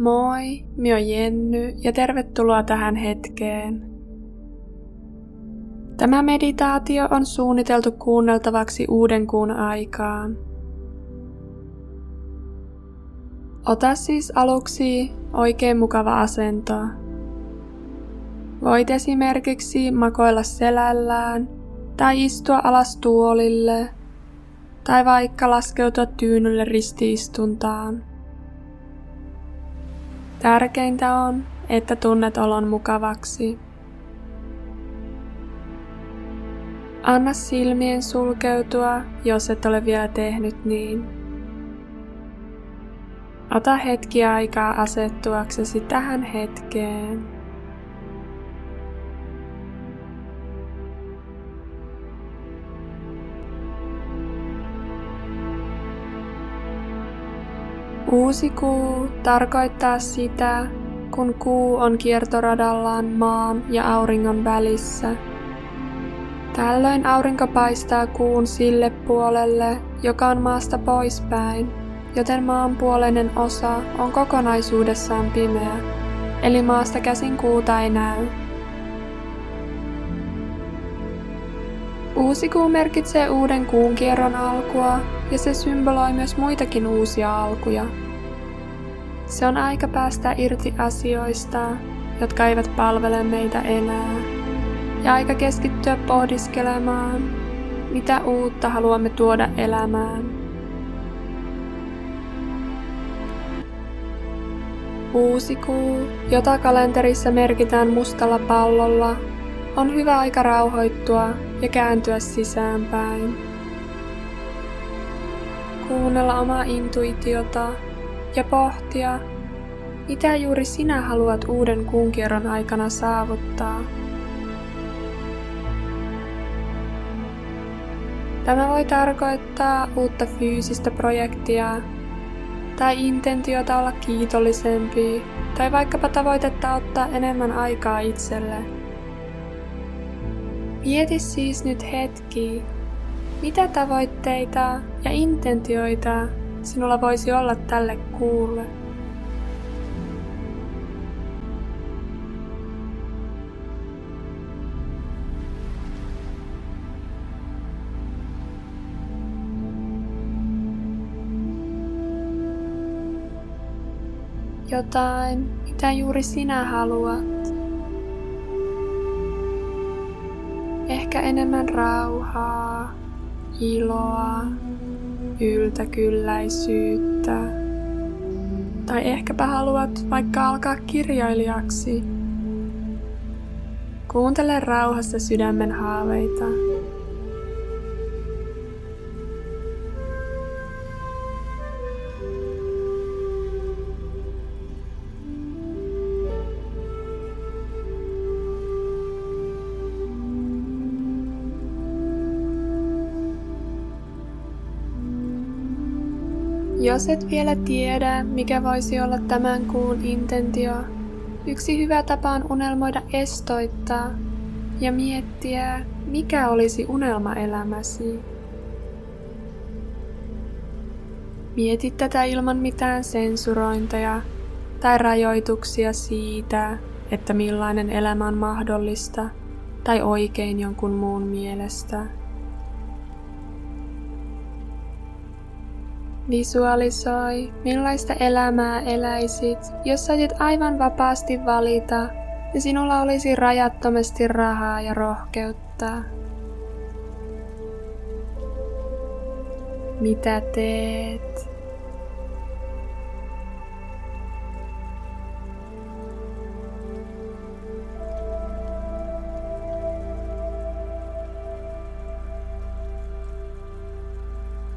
Moi, minä olen Jenny ja tervetuloa tähän hetkeen. Tämä meditaatio on suunniteltu kuunneltavaksi uuden kuun aikaan. Ota siis aluksi oikein mukava asento. Voit esimerkiksi makoilla selällään tai istua alas tuolille tai vaikka laskeutua tyynylle ristiistuntaan. Tärkeintä on, että tunnet olon mukavaksi. Anna silmien sulkeutua, jos et ole vielä tehnyt niin. Ota hetki aikaa asettuaksesi tähän hetkeen. Uusi kuu tarkoittaa sitä, kun kuu on kiertoradallaan maan ja auringon välissä. Tällöin aurinko paistaa kuun sille puolelle, joka on maasta poispäin, joten maanpuoleinen osa on kokonaisuudessaan pimeä, eli maasta käsin kuuta ei näy. Uusi kuu merkitsee uuden kuun kierron alkua ja se symboloi myös muitakin uusia alkuja. Se on aika päästä irti asioista, jotka eivät palvele meitä enää, ja aika keskittyä pohdiskelemaan, mitä uutta haluamme tuoda elämään. Uusi kuu, jota kalenterissa merkitään mustalla pallolla, on hyvä aika rauhoittua ja kääntyä sisäänpäin. Kuunnella omaa intuitiota ja pohtia, mitä juuri sinä haluat uuden kuunkierron aikana saavuttaa. Tämä voi tarkoittaa uutta fyysistä projektia tai intentiota olla kiitollisempi tai vaikkapa tavoitetta ottaa enemmän aikaa itselle. Mieti siis nyt hetki, mitä tavoitteita ja intentioita sinulla voisi olla tälle kuulle. Jotain, mitä juuri sinä haluat. Ehkä enemmän rauhaa, iloa, yltäkylläisyyttä. Tai ehkäpä haluat vaikka alkaa kirjailijaksi. Kuuntele rauhassa sydämen haaveita. Jos et vielä tiedä, mikä voisi olla tämän kuun intentio, yksi hyvä tapa on unelmoida estoittaa ja miettiä, mikä olisi unelmaelämäsi. Mieti tätä ilman mitään sensurointeja tai rajoituksia siitä, että millainen elämä on mahdollista tai oikein jonkun muun mielestä. Visualisoi, millaista elämää eläisit, jos saisit aivan vapaasti valita ja sinulla olisi rajattomasti rahaa ja rohkeutta. Mitä teet?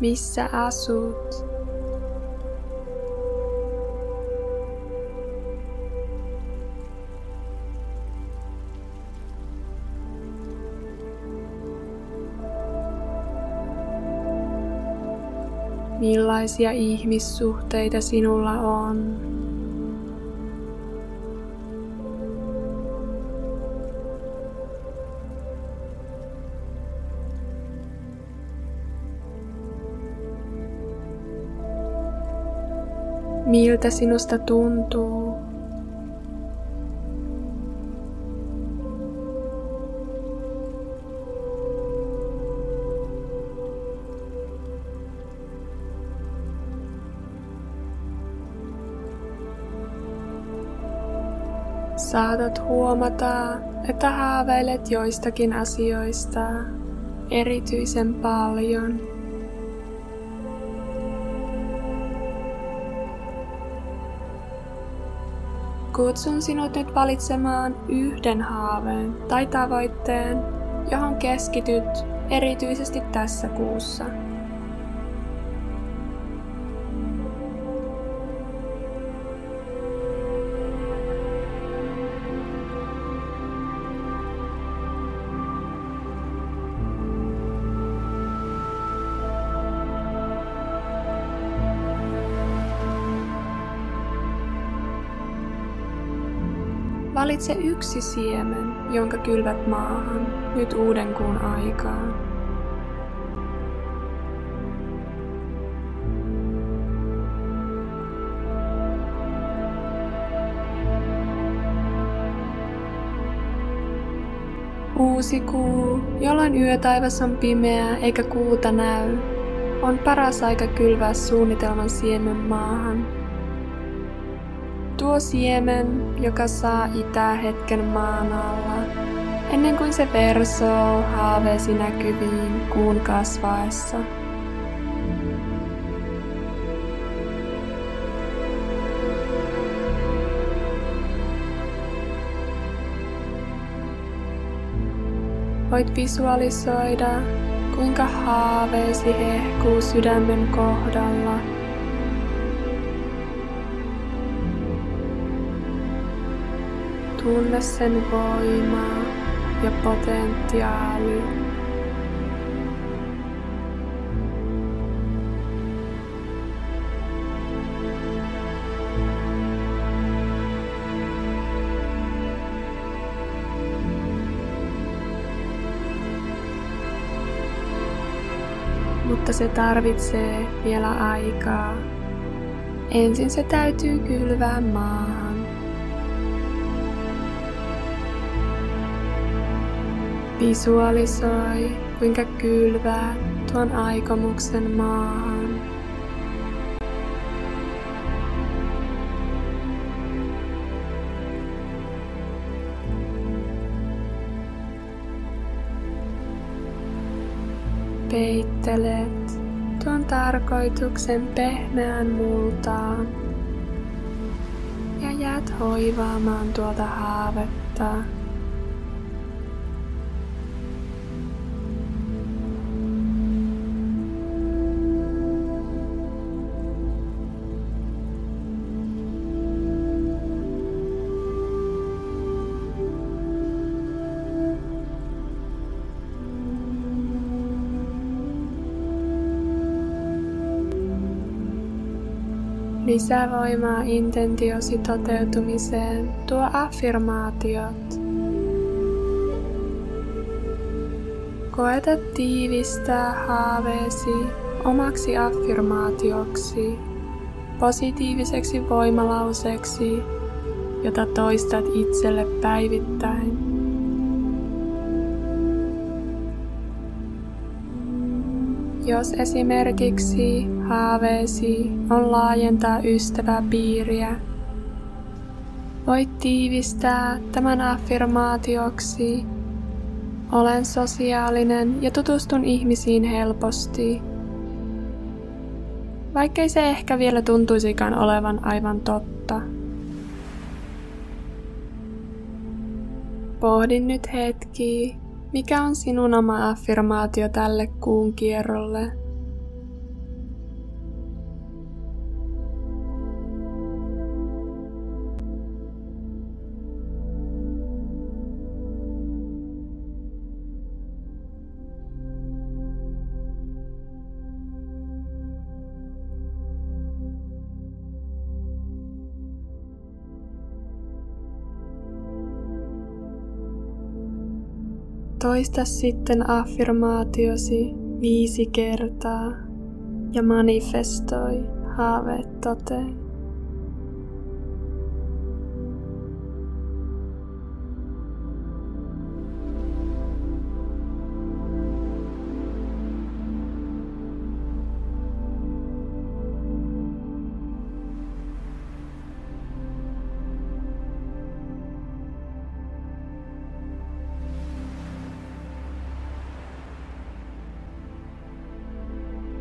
Missä asut. Millaisia ihmissuhteita sinulla on? Miltä sinusta tuntuu. Saatat huomata, että haaveilet joistakin asioista erityisen paljon. Kutsun sinut nyt valitsemaan yhden haaveen tai tavoitteen, johon keskityt erityisesti tässä kuussa. Valitse yksi siemen, jonka kylvät maahan nyt uuden kuun aikaan. Uusi kuu, jolloin yötaivas on pimeä eikä kuuta näy, on paras aika kylvää suunnitelman siemen maahan Tuo siemen, joka saa itää hetken maan alla, ennen kuin se versoo haaveesi näkyviin kuun kasvaessa. Voit visualisoida, kuinka haaveesi hehkuu sydämen kohdalla – Tunne sen voimaa ja potentiaali. Mutta se tarvitsee vielä aikaa. Ensin se täytyy kylvää maahan. Visualisoi, kuinka kylvää tuon aikomuksen maahan. Peittelet tuon tarkoituksen pehmeään multaan ja jäät hoivaamaan tuota haavetta. Lisävoimaa intentiosi toteutumiseen tuo affirmaatiot. Koeta tiivistää haaveesi omaksi affirmaatioksi, positiiviseksi voimalauseeksi, jota toistat itselle päivittäin. Jos esimerkiksi haaveesi on laajentaa ystäväpiiriä, voit tiivistää tämän affirmaatioksi olen sosiaalinen ja tutustun ihmisiin helposti. Vaikkei se ehkä vielä tuntuisikaan olevan aivan totta. Pohdin nyt hetki, mikä on sinun oma affirmaatio tälle kuun kierrolle? Toista sitten affirmaatiosi viisi kertaa ja manifestoi haaveet toteen.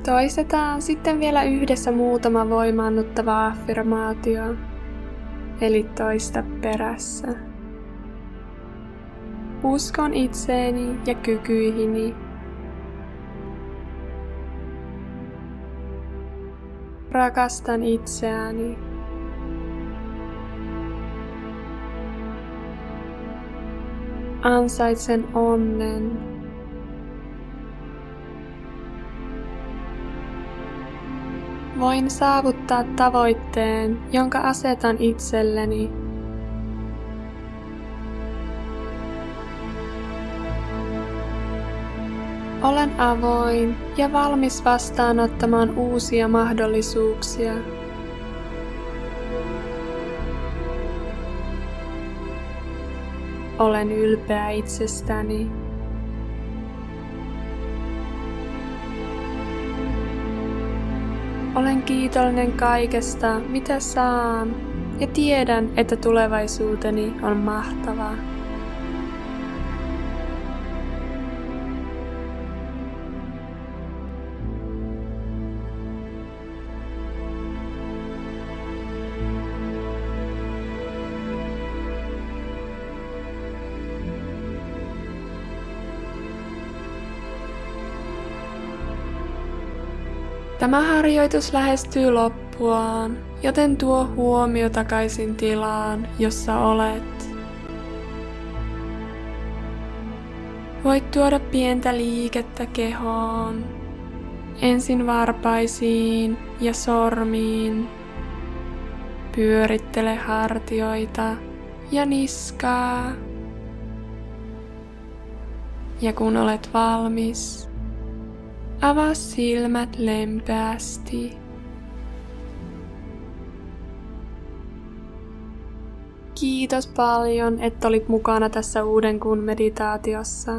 Toistetaan sitten vielä yhdessä muutama voimaannuttava affirmaatio, eli toista perässä. Uskon itseeni ja kykyihini. Rakastan itseäni. Ansaitsen onnen. Voin saavuttaa tavoitteen, jonka asetan itselleni. Olen avoin ja valmis vastaanottamaan uusia mahdollisuuksia. Olen ylpeä itsestäni. Olen kiitollinen kaikesta, mitä saan, ja tiedän, että tulevaisuuteni on mahtavaa. Tämä harjoitus lähestyy loppuaan, joten tuo huomio takaisin tilaan, jossa olet. Voit tuoda pientä liikettä kehoon, ensin varpaisiin ja sormiin. Pyörittele hartioita ja niskaa. Ja kun olet valmis, Avaa silmät lempeästi. Kiitos paljon, että olit mukana tässä uuden kuun meditaatiossa.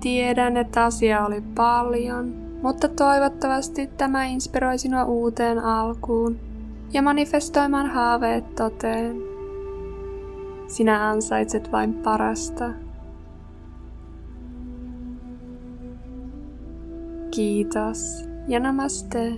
Tiedän, että asia oli paljon, mutta toivottavasti tämä inspiroi sinua uuteen alkuun ja manifestoimaan haaveet toteen. Sinä ansaitset vain parasta. Kiitos ja namaste.